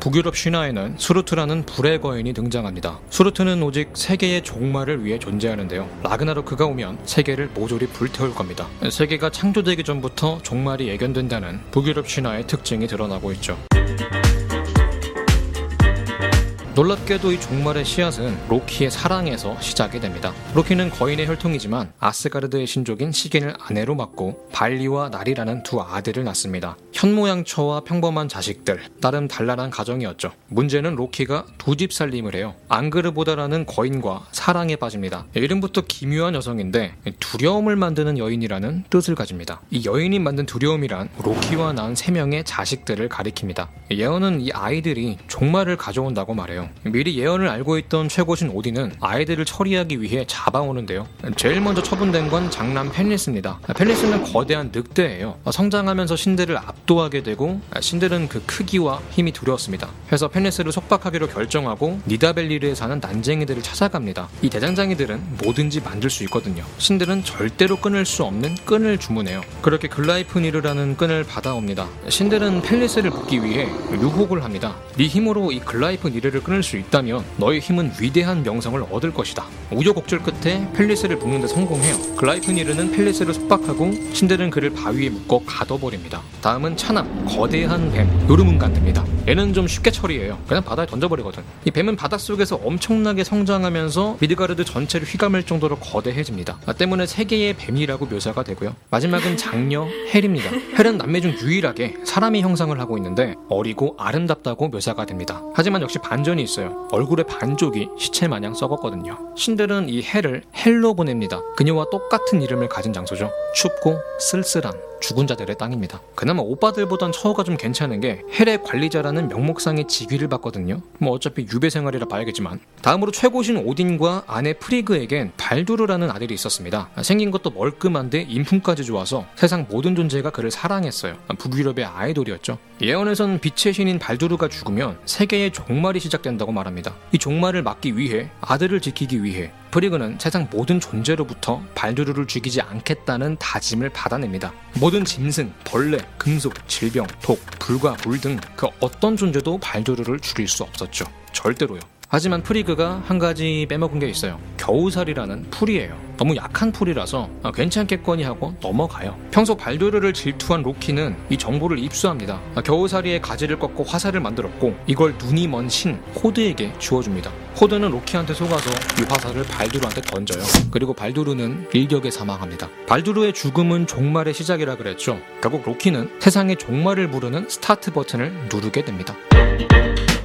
북유럽 신화에는 수루트라는 불의 거인이 등장합니다. 수루트는 오직 세계의 종말을 위해 존재하는데요. 라그나로크가 오면 세계를 모조리 불태울 겁니다. 세계가 창조되기 전부터 종말이 예견된다는 북유럽 신화의 특징이 드러나고 있죠. 놀랍게도 이 종말의 씨앗은 로키의 사랑에서 시작이 됩니다. 로키는 거인의 혈통이지만 아스가르드의 신족인 시겐을 아내로 맡고 발리와 날이라는 두 아들을 낳습니다. 현모양처와 평범한 자식들, 나름 단란한 가정이었죠. 문제는 로키가 두 집 살림을 해요. 앙그르보다라는 거인과 사랑에 빠집니다. 이름부터 기묘한 여성인데 두려움을 만드는 여인이라는 뜻을 가집니다. 이 여인이 만든 두려움이란 로키와 낳은 세 명의 자식들을 가리킵니다. 예언은 이 아이들이 종말을 가져온다고 말해요. 미리 예언을 알고 있던 최고신 오딘은 아이들을 처리하기 위해 잡아오는데요. 제일 먼저 처분된 건 장남 펜리스입니다. 펜리스는 거대한 늑대예요. 성장하면서 신들을 압도하게 되고 신들은 그 크기와 힘이 두려웠습니다. 그래서 펜리스를 속박하기로 결정하고 니다벨리르에 사는 난쟁이들을 찾아갑니다. 이 대장장이들은 뭐든지 만들 수 있거든요. 신들은 절대로 끊을 수 없는 끈을 주문해요. 그렇게 글라이프니르라는 끈을 받아옵니다. 신들은 펜리스를 묶기 위해 유혹을 합니다. 네 힘으로 이 글라이프니르를 끊을 수 있다면 너의 힘은 위대한 명성을 얻을 것이다. 우여곡절 끝에 펜리스를 묶는데 성공해요. 글라이프니르는 펜리스를 속박하고 신들은 그를 바위에 묶어 가둬버립니다. 다음은 차남, 거대한 뱀, 요르문간드입니다. 얘는 좀 쉽게 처리해요. 그냥 바다에 던져버리거든. 이 뱀은 바닷속에서 엄청나게 성장하면서 미드가르드 전체를 휘감을 정도로 거대해집니다. 아, 때문에 세계의 뱀이라고 묘사가 되고요. 마지막은 장녀 헬입니다. 헬은 남매 중 유일하게 사람의 형상을 하고 있는데 어리고 아름답다고 묘사가 됩니다. 하지만 역시 반전이 있어요. 얼굴의 반쪽이 시체 마냥 썩었거든요. 신들은 이 헬을 헬로 보냅니다. 그녀와 똑같은 이름을 가진 장소죠. 춥고 쓸쓸한 죽은 자들의 땅입니다. 그나마 오빠들보단 처우가 좀 괜찮은 게 헬의 관리자라는 명목상의 직위를 받거든요. 뭐 어차피 유배 생활이라 봐야겠지만 다음으로 최고신 오딘과 아내 프리그에겐 발두르라는 아들이 있었습니다. 생긴 것도 멀끔한데 인품까지 좋아서 세상 모든 존재가 그를 사랑했어요. 북유럽의 아이돌이었죠. 예언에선 빛의 신인 발두르가 죽으면 세계의 종말이 시작된다고 말합니다. 이 종말을 막기 위해 아들을 지키기 위해 프리그는 세상 모든 존재로부터 발두르를 죽이지 않겠다는 다짐을 받아냅니다. 모든 짐승, 벌레, 금속, 질병, 독, 불과 물 등 그 어떤 존재도 발두르를 죽일 수 없었죠. 절대로요. 하지만 프리그가 한 가지 빼먹은 게 있어요. 겨우살이라는 풀이에요. 너무 약한 풀이라서 괜찮겠거니 하고 넘어가요. 평소 발두르를 질투한 로키는 이 정보를 입수합니다. 겨우살이의 가지를 꺾고 화살을 만들었고 이걸 눈이 먼 신 호드에게 쥐어줍니다. 호드는 로키한테 속아서 이 화살을 발두르한테 던져요. 그리고 발두르는 일격에 사망합니다. 발두르의 죽음은 종말의 시작이라 그랬죠. 결국 로키는 세상의 종말을 부르는 스타트 버튼을 누르게 됩니다.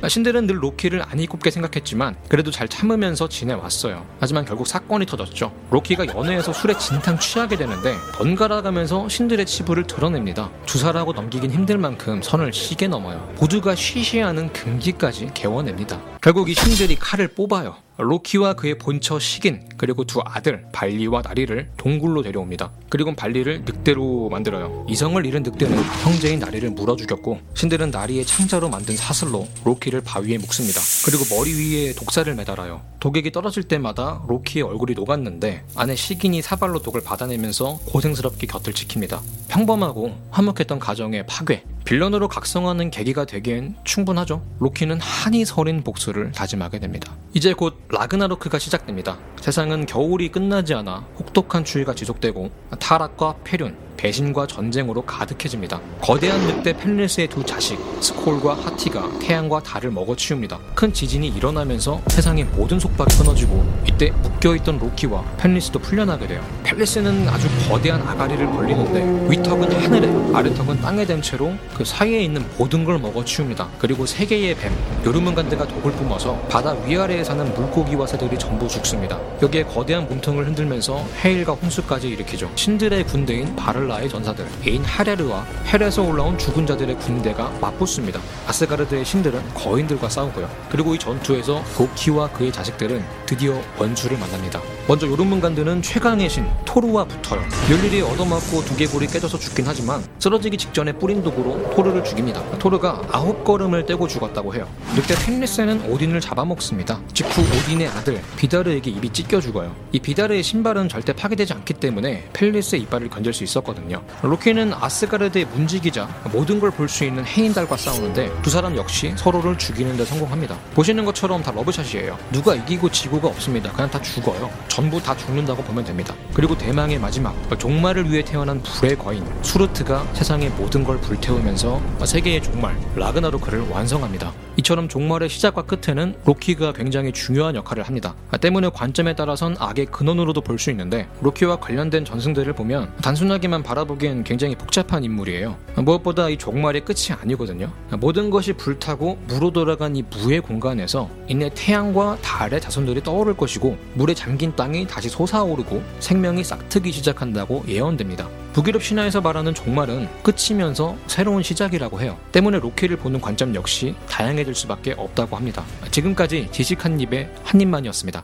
신들은 늘 로키를 아니꼽게 생각했지만 그래도 잘 참으면서 지내왔어요. 하지만 결국 사건이 터졌죠. 로키가 연회에서 술에 진탕 취하게 되는데 번갈아 가면서 신들의 치부를 드러냅니다. 주사라고 넘기긴 힘들 만큼 선을 세게 넘어요. 모두가 쉬쉬하는 금기까지 게워냅니다. 결국 이 신들이 칼을 뽑아요. 로키와 그의 본처 시긴 그리고 두 아들 발리와 나리를 동굴로 데려옵니다. 그리고 발리를 늑대로 만들어요. 이성을 잃은 늑대는 형제인 나리를 물어 죽였고 신들은 나리의 창자로 만든 사슬로 로키를 바위에 묶습니다. 그리고 머리 위에 독사를 매달아요. 독액이 떨어질 때마다 로키의 얼굴이 녹았는데 아내 시긴이 사발로 독을 받아내면서 고생스럽게 곁을 지킵니다. 평범하고 화목했던 가정의 파괴, 빌런으로 각성하는 계기가 되기엔 충분하죠. 로키는 한이 서린 복수를 다짐하게 됩니다. 이제 곧 라그나로크가 시작됩니다. 세상은 겨울이 끝나지 않아 혹독한 추위가 지속되고 타락과 패륜, 배신과 전쟁으로 가득해집니다. 거대한 늑대 펜리스의 두 자식 스콜과 하티가 태양과 달을 먹어치웁니다. 큰 지진이 일어나면서 세상의 모든 속박이 끊어지고 이때 묶여있던 로키와 펜리스도 풀려나게 돼요. 펜리스는 아주 거대한 아가리를 벌리는데 위턱은 하늘에 아래턱은 땅에 댄 채로 그 사이에 있는 모든 걸 먹어치웁니다. 그리고 세계의 뱀 요르문간드가 독을 뿜어서 바다 위아래에 사는 물고기와 새들이 전부 죽습니다. 여기에 거대한 몸통을 흔들면서 해일과 홍수까지 일으키죠. 신들의 군대인 발할라의 전사들 에인헤랴르와 헬에서 올라온 죽은 자들의 군대가 맞붙습니다. 아스가르드의 신들은 거인들과 싸우고요. 그리고 이 전투에서 로키와 그의 자식들은 드디어 원수를 만납니다. 먼저 요르문간드는 최강의 신 토르와 붙어요. 열일이 얻어맞고 두개골이 깨져서 죽긴 하지만 쓰러지기 직전에 뿌린 독으로 토르를 죽입니다. 토르가 아홉 걸음을 떼고 죽었다고 해요. 늑대 펜리스는 오딘을 잡아먹습니다. 직후 오딘의 아들 비다르에게 입이 찢겨 죽어요. 이 비다르의 신발은 절대 파괴되지 않기 때문에 펜리스의 이빨을 견딜 수 있었거든요. 하거든요. 로키는 아스가르드의 문지기이자 모든 걸 볼 수 있는 헤임달과 싸우는데 두 사람 역시 서로를 죽이는 데 성공합니다. 보시는 것처럼 다 러브샷이에요. 누가 이기고 지고가 없습니다. 그냥 다 죽어요. 전부 다 죽는다고 보면 됩니다. 그리고 대망의 마지막 종말을 위해 태어난 불의 거인 수르트가 세상의 모든 걸 불태우면서 세계의 종말 라그나로크를 완성합니다. 이처럼 종말의 시작과 끝에는 로키가 굉장히 중요한 역할을 합니다. 때문에 관점에 따라선 악의 근원으로도 볼 수 있는데 로키와 관련된 전승들을 보면 단순하게만 바라보기엔 굉장히 복잡한 인물이에요. 무엇보다 이 종말의 끝이 아니거든요. 모든 것이 불타고 무로 돌아간 이 무의 공간에서 이내 태양과 달의 자손들이 떠오를 것이고 물에 잠긴 땅이 다시 솟아오르고 생명이 싹트기 시작한다고 예언됩니다. 북유럽 신화에서 말하는 종말은 끝이면서 새로운 시작이라고 해요. 때문에 로키를 보는 관점 역시 다양해질 수밖에 없다고 합니다. 지금까지 지식 한 입의 한 입만이었습니다.